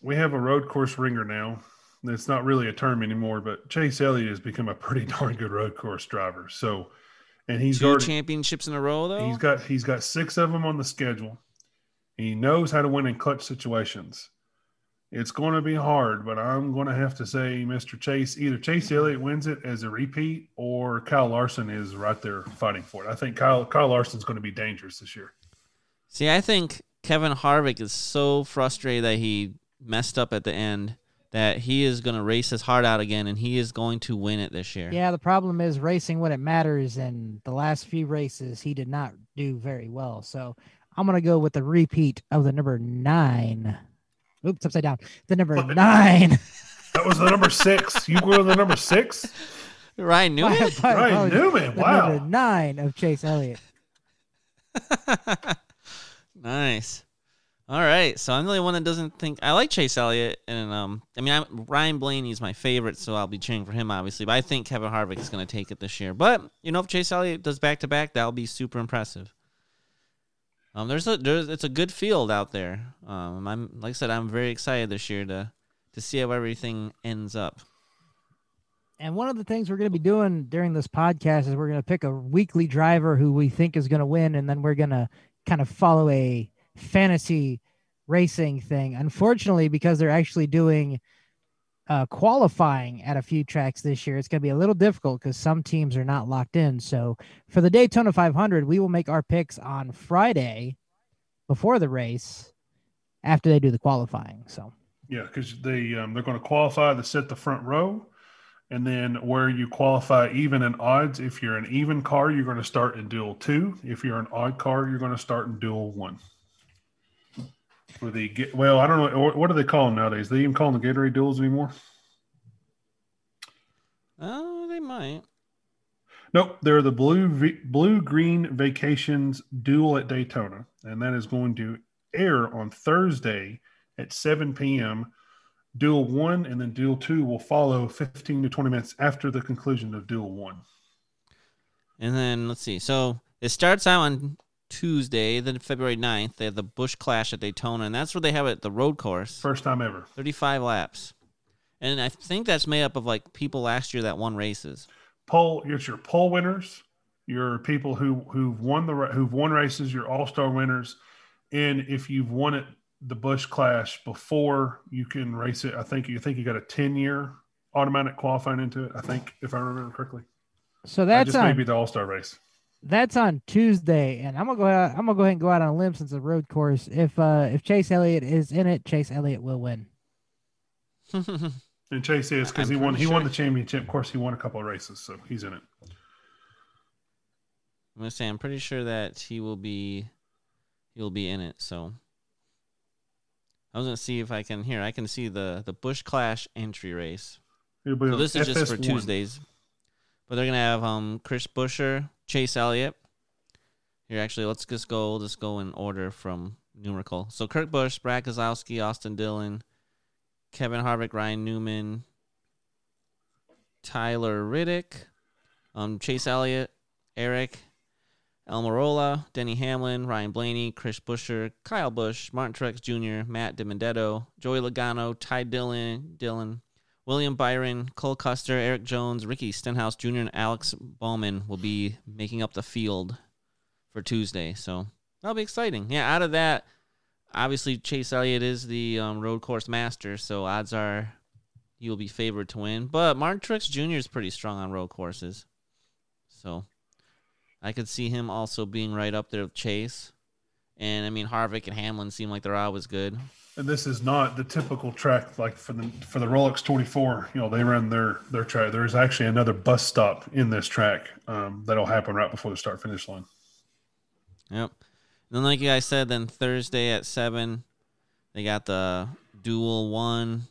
we have a road course ringer now. It's not really a term anymore, but Chase Elliott has become a pretty (laughs) darn good road course driver. So, and he's Two already, championships in a row, though. he's got he's got six of them on the schedule. He knows how to win in clutch situations. It's going to be hard, but I'm going to have to say, Mr. Chase, either Chase Elliott wins it as a repeat, or Kyle Larson is right there fighting for it. I think Kyle Kyle Larson's going to be dangerous this year. See, I think Kevin Harvick is so frustrated that he messed up at the end that he is going to race his heart out again, and he is going to win it this year. Yeah, the problem is racing when it matters. And the last few races, he did not do very well. So I'm going to go with the repeat of the number nine. Oops, upside down. The number Flip it. nine. (laughs) That was the number six. You were the number six. (laughs) Ryan Newman. my (laughs) Ryan. Newman. The Wow. number nine of Chase Elliott. nice. All right, so I'm the only one that doesn't think I like Chase Elliott, and um, I mean I'm, Ryan Blaney is my favorite, so I'll be cheering for him obviously. But I think Kevin Harvick is going to take it this year. But you know, if Chase Elliott does back to back, that'll be super impressive. Um, there's a there's it's a good field out there. Um, I'm like I said, I'm very excited this year to to see how everything ends up. And one of the things we're going to be doing during this podcast is we're going to pick a weekly driver who we think is going to win, and then we're going to kind of follow a fantasy racing thing. Unfortunately, because they're actually doing uh, qualifying at a few tracks this year, it's going to be a little difficult because some teams are not locked in. So for the Daytona 500, we will make our picks on Friday before the race after they do the qualifying. So. Yeah, because they um, they're going to qualify to set the front row, and then where you qualify even and odds. If you're an even car, you're going to start in duel two. If you're an odd car, you're going to start in duel one. For the well, I don't know what- what do they call them nowadays. They even call them the Gatorade duels anymore? Oh, they might. Nope, they're the blue v- blue green vacations duel at Daytona, and that is going to air on Thursday at 7 p.m. Duel one and then duel two will follow 15 to 20 minutes after the conclusion of duel one. And then let's see. So It starts out on Tuesday, then February 9th. They have the Busch Clash at Daytona, and that's where they have it, the road course. First time ever. 35 laps. And I think that's made up of like people last year that won races. Pole, it's your pole winners, your people who who've won the who've won races, your all star winners, and if you've won it the Busch Clash before, you can race it. I think you think you got a ten year automatic qualifying into it. I think if I remember correctly. So that's just on, maybe um, the all star race. That's on Tuesday, and I'm gonna go. Out, I'm gonna go ahead and go out on a limb since it's a road course. If uh if Chase Elliott is in it, Chase Elliott will win. (laughs) And Chase is because he won. pretty He won the championship. Of course, he won a couple of races, so he's in it. I'm gonna say I'm pretty sure that he will be he'll be in it. So I was gonna see if I can here. I can see the the Busch Clash entry race. So this is just for Tuesdays. But they're gonna have um Chris Buescher, Chase Elliott. Here actually let's just go we'll just go in order from numerical. So Kurt Busch, Brad Keselowski, Austin Dillon, Kevin Harvick, Ryan Newman, Tyler Reddick, um, Chase Elliott, Eric, Almirola, Denny Hamlin, Ryan Blaney, Chris Buescher, Kyle Busch, Martin Truex Jr., Matt DiBenedetto, Joey Logano, Ty Dillon, Dillon, William Byron, Cole Custer, Erik Jones, Ricky Stenhouse Jr., and Alex Bowman will be making up the field for Tuesday. So that'll be exciting. Yeah, out of that, obviously Chase Elliott is the um, road course master, so odds are he will be favored to win. But Martin Truex Jr. is pretty strong on road courses, so I could see him also being right up there with Chase. And I mean Harvick and Hamlin seem like they're always good. And this is not the typical track like for the for the Rolex 24. You know, they run their their track. There is actually another bus stop in this track um, that'll happen right before the start finish line. Yep. And then, like you guys said, then Thursday at seven, they got the duel one,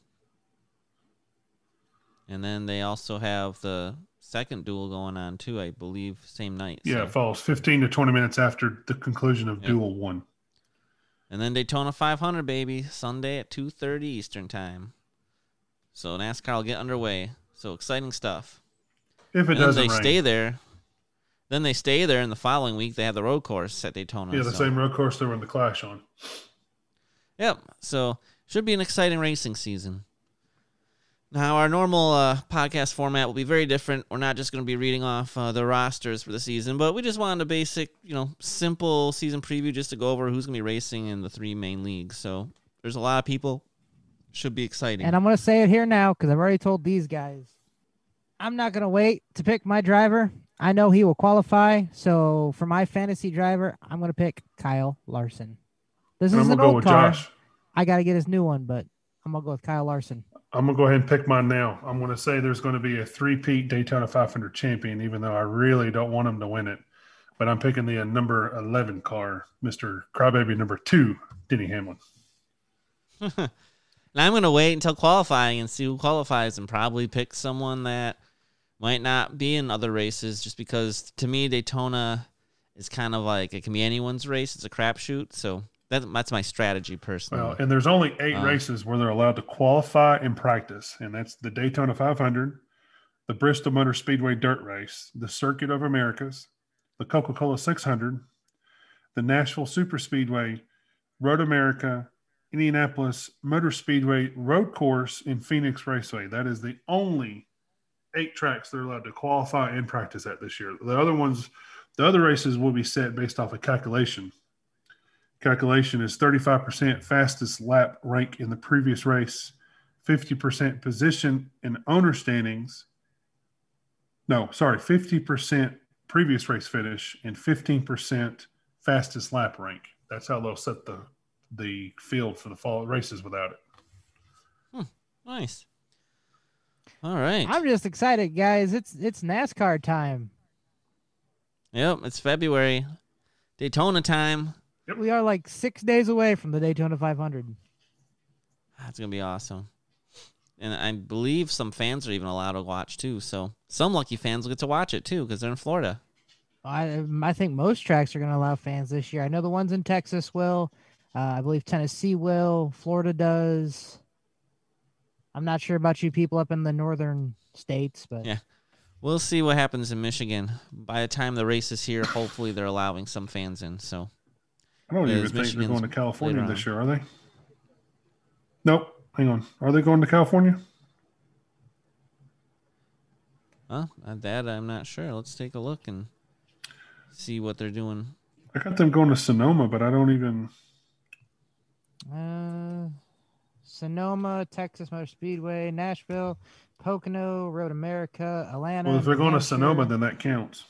and then they also have the second duel going on too. I believe same night. Yeah, so- it falls 15 to 20 minutes after the conclusion of Yep. Duel One. And then Daytona 500, baby, Sunday at 2:30 Eastern time. So NASCAR will get underway. So exciting stuff. If it and doesn't they rain, stay there. Then they stay there, and the following week they have the road course at Daytona. yeah, the so- same road course they were in the Clash on. Yep. So should be an exciting racing season. Now our normal uh, podcast format will be very different. We're not just going to be reading off uh, the rosters for the season, but we just wanted a basic, you know, simple season preview just to go over who's going to be racing in the three main leagues. So there's a lot of people. Should be exciting. And I'm gonna say it here now because I've already told these guys. I'm not gonna wait to pick my driver. I know he will qualify. So for my fantasy driver, I'm gonna pick Kyle Larson. This And is I'm an go old with car. Josh. I gotta get his new one, but I'm gonna go with Kyle Larson. I'm gonna go ahead and pick mine now. I'm gonna say there's going to be a three-peat Daytona 500 champion, even though I really don't want him to win it. But I'm picking the uh, number 11 car, Mr. Crybaby number two, Denny Hamlin. (laughs) And I'm to wait until qualifying and see who qualifies and probably pick someone that might not be in other races just because to me Daytona is kind of like it can be anyone's race. It's a crapshoot. So that, that's my strategy personally. Well, and there's only eight Uh. races where they're allowed to qualify and practice, and that's the Daytona 500, the Bristol Motor Speedway Dirt Race, the Circuit of Americas, the Coca-Cola 600, the Nashville Super Speedway, Road America, Indianapolis Motor Speedway Road Course, and Phoenix Raceway. That is the only eight tracks they're allowed to qualify and practice at this year. The other ones, the other races will be set based off a calculation calculation is 35% fastest lap rank in the previous race, 50% position in owner standings. No, sorry, 50% previous race finish and 15% fastest lap rank. That's how they'll set the the field for the fall races without it. Hmm, nice. All right. I'm just excited, guys. It's it's NASCAR time. Yep, it's February. Daytona time. We are like six days away from the Daytona 500. That's going to be awesome. And I believe some fans are even allowed to watch too. So some lucky fans will get to watch it too because they're in Florida. I I think most tracks are going to allow fans this year. I know the ones in Texas will. Uh, I believe Tennessee will. Florida does. I'm not sure about you people up in the northern states, but Yeah. We'll see what happens in Michigan. By the time the race is here, hopefully they're allowing some fans in. So I don't even it's think they're going to California this year, are they? Nope. Hang on. Are they going to California? Huh? Uh, That I'm not sure. Let's take a look and see what they're doing. I got them going to Sonoma, but I don't even. Uh, Sonoma, Texas Motor Speedway, Nashville, Pocono, Road America, Atlanta. Well, if they're New going to Sonoma, then that counts.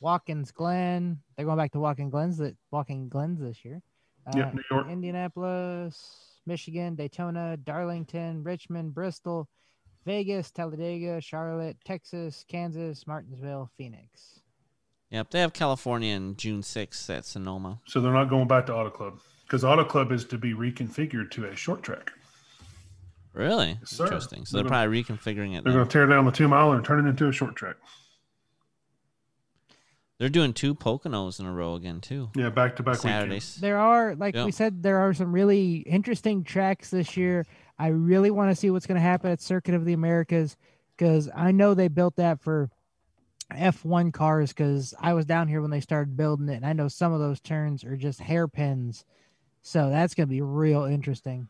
Watkins Glen. They're going back to Watkins Glens that Walking Glens this year. Yeah, Uh, New York. Indianapolis, Michigan, Daytona, Darlington, Richmond, Bristol, Vegas, Talladega, Charlotte, Texas, Kansas, Martinsville, Phoenix. Yep, they have California in June 6th at Sonoma. So they're not going back to Auto Club because Auto Club is to be reconfigured to a short track. Really? Yes, sir. Interesting. So They're they're probably reconfiguring it. They're going to tear down the two miler and turn it into a short track. They're doing two Poconos in a row again too. Yeah, back to back weekend. Saturdays. There are, like Yeah. we said, there are some really interesting tracks this year. I really want to see what's going to happen at Circuit of the Americas because I know they built that for F1 cars because I was down here when they started building it, and I know some of those turns are just hairpins. So that's going to be real interesting.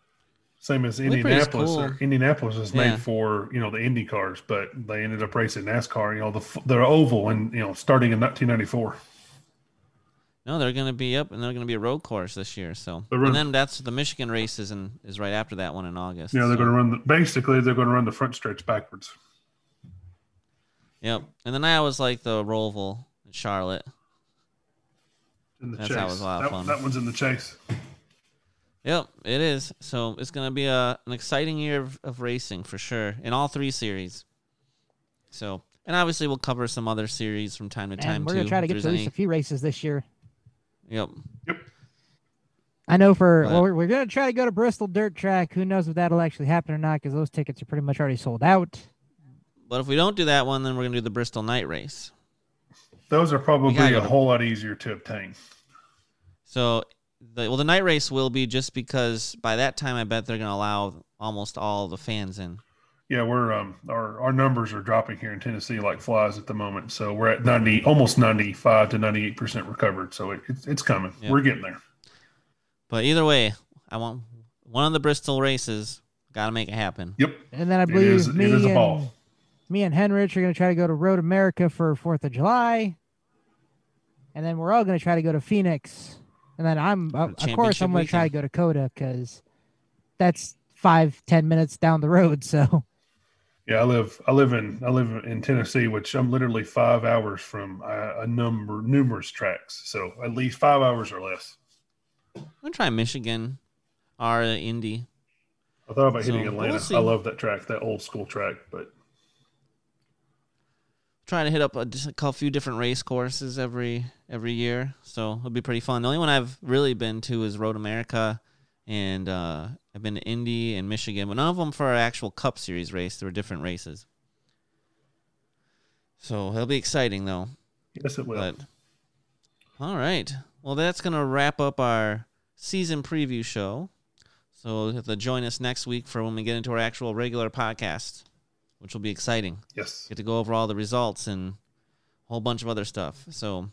Same as Well, pretty Indianapolis. Uh, cool. or- Indianapolis is Yeah. made for you know the Indy cars, but they ended up racing NASCAR. You know the the oval and you know starting in 1994. No, they're going to be up, and they're going to be a road course this year. So, They're and then that's the Michigan race is in, is right after that one in August. Yeah, they're so- going to run the basically they're going to run the front stretch backwards. Yep, and then I always like the Roval in Charlotte. In the That's chase. always a lot of that, fun. that one's in the chase. Yep, it is. So it's going to be a an exciting year of, of racing for sure in all three series. So, and obviously we'll cover some other series from time to time And we're going to try to get to at any- least a few races this year. Yep. Yep. I know for But- well, we're, we're going to try to go to Bristol Dirt Track. Who knows if that'll actually happen or not because those tickets are pretty much already sold out. But if we don't do that one, then we're going to do the Bristol Night Race. Those are probably a go to- whole lot easier to obtain. So, the, well, the night race will be just because by that time I bet they're going to allow almost all the fans in. Yeah, we're um our our numbers are dropping here in Tennessee like flies at the moment. So we're at 90 almost 95 to 98% recovered. So it, it's it's coming. Yeah. We're getting there. But either way, I want one of the Bristol races. Got to make it happen. Yep. And then I believe is- it me is a and me and Henrich are going to try to go to Road America for Fourth of July, and then we're all going to try to go to Phoenix, and then I'm uh, of course I'm going to try to go to COTA because that's five ten minutes down the road. So Yeah, I live I live in I live in Tennessee, which I'm literally 5 hours from a, a number numerous tracks. So at least 5 hours or less. I'm going to try Michigan or Indy. I thought about hitting So, we'll Atlanta. I love that track, that old school track, but trying to hit up a, just a few different race courses every every year, so it'll be pretty fun. The only one I've really been to is Road America, and uh, I've been to Indy and Michigan, but none of them for our actual Cup Series race. There were different races, so it'll be exciting though. yes it will. But all right, well that's gonna wrap up our season preview show. So you'll have to join us next week for when we get into our actual regular podcast, which will be exciting yes. get to go over all the results and a whole bunch of other stuff. So,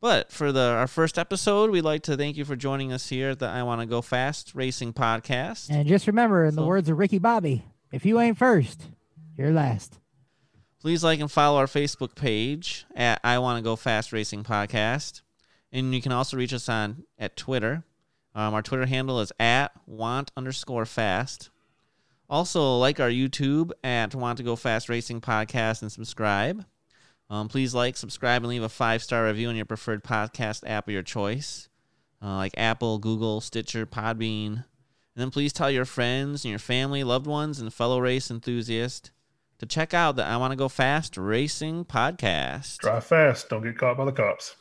but for the our first episode, we'd like to thank you for joining us here at the I Want to Go Fast Racing Podcast. and just remember, in the words of Ricky Bobby, if you ain't first, you're last. Please like and follow our Facebook page at I Want to Go Fast Racing Podcast, and you can also reach us on at Twitter. Um, our Twitter handle is at Want underscore Fast. Also, like our YouTube at Want to Go Fast Racing Podcast and subscribe. Um, please like, subscribe, and leave a five star review on your preferred podcast app of your choice, uh, like Apple, Google, Stitcher, Podbean. And then please tell your friends and your family, loved ones, and fellow race enthusiasts to check out the I Want to Go Fast Racing podcast. Drive fast, don't get caught by the cops.